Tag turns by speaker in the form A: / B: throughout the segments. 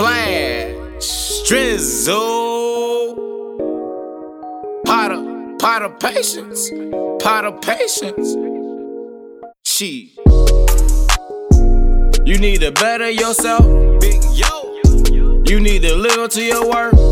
A: Flash, Drizzle, pot of, of patience, pot of patience. She, you need to better yourself, big yo. You need to live up to your word.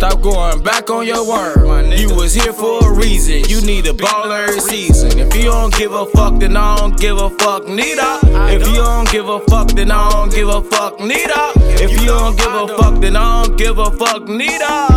A: Stop going back on your word. You was here for a reason. You need a ball every season. If you don't give a fuck, then I don't give a fuck neither. If you don't give a fuck, then I don't give a fuck neither. If you don't give a fuck, then I don't give a fuck neither.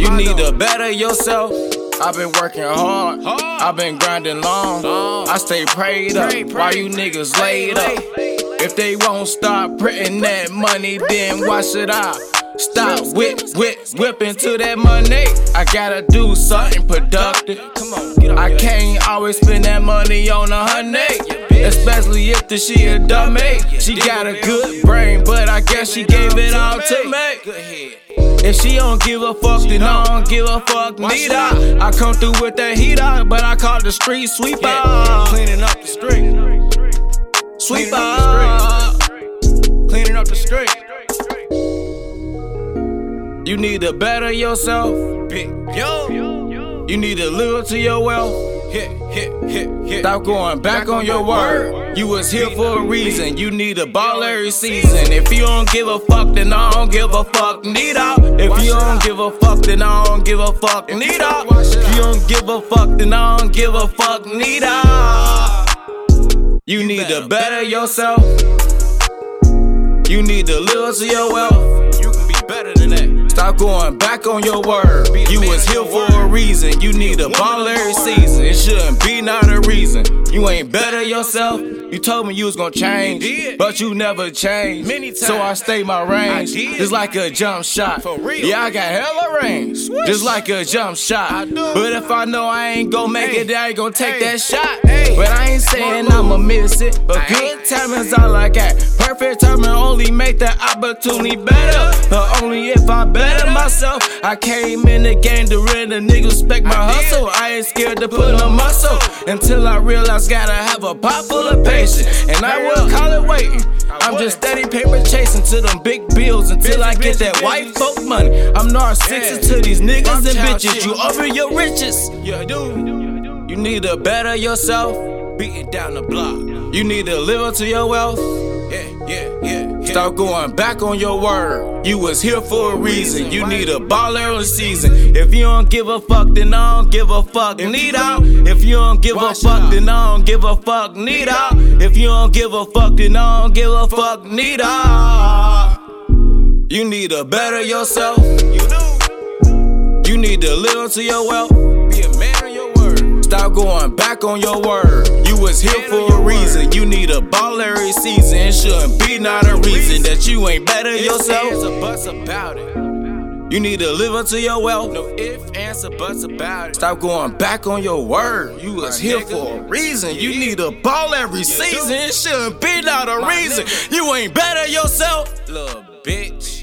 A: You need to better yourself. I've been working hard. I've been grinding long. I stay prayed up while you niggas laid up. If they won't stop printing that money, then why should I? Stop whip, whip, whipping to that money. I gotta do something productive. Come on, I can't always spend that money on a honey. Especially if the she a dummy. She got a good brain, but I guess she gave it all to me. If she don't give a fuck, then I don't give a fuck neither. I come through with that heater, but I call the street sweeper.
B: Cleaning up the street.
A: Sweeper.
B: Cleaning up the street.
A: You need to better yourself.
B: Big yo.
A: You need to live up to your wealth.
B: Hit, hit, hit, hit.
A: Stop going back on your word. You was here for a reason. You need a ball every season. If you don't give a fuck, then I don't give a fuck neither. If you don't give a fuck, then I don't give a fuck neither. If you don't give a fuck, then I don't give a fuck neither. You need to better yourself. You need to live up to your wealth.
B: You can be better than that.
A: Stop going back on your word. You was here for a reason. You need a ball every season. It shouldn't be not a reason. You ain't better yourself. You told me you was gonna change, but you never changed.
B: Many
A: So I stay my range.
B: I did.
A: Just like a jump shot.
B: For real.
A: Yeah, I got hella range. Just like a jump shot. But if I know I ain't gonna make it, I ain't gonna take that shot. But I ain't saying I'ma miss it. But good timing's all I got. Perfect timing only make the opportunity better. But only if I better myself. I came in the game to really niggas respect my hustle. I ain't scared to put no muscle until I realize gotta have a pot full of patience. And I will call it waiting. I'm just steady paper chasing to them big bills until I get that white folk money. I'm narcissistic to these niggas and bitches. You over your riches.
B: Yeah, dude.
A: You need to better yourself.
B: Beating down the block.
A: You need to live up to your wealth.
B: Yeah. yeah.
A: Stop going back on your word. You was here for a reason. You need a ball every season. If you don't give a fuck, then I don't give a fuck Need out. If you don't give a fuck, then I don't give a fuck Need out. If you don't give a fuck, then I don't give a fuck Need out. You need to better yourself.
B: You
A: need to live to your wealth. Stop going back on your word. You was here for a reason. You need a ball every season. It shouldn't be not a reason that you ain't better yourself.
B: a bus about it.
A: You need to live up to your wealth.
B: No if, ands, or buts about it.
A: Stop going back on your word. You was here for a reason. You need a ball every season. It shouldn't be not a reason. You ain't better yourself.
B: Little bitch.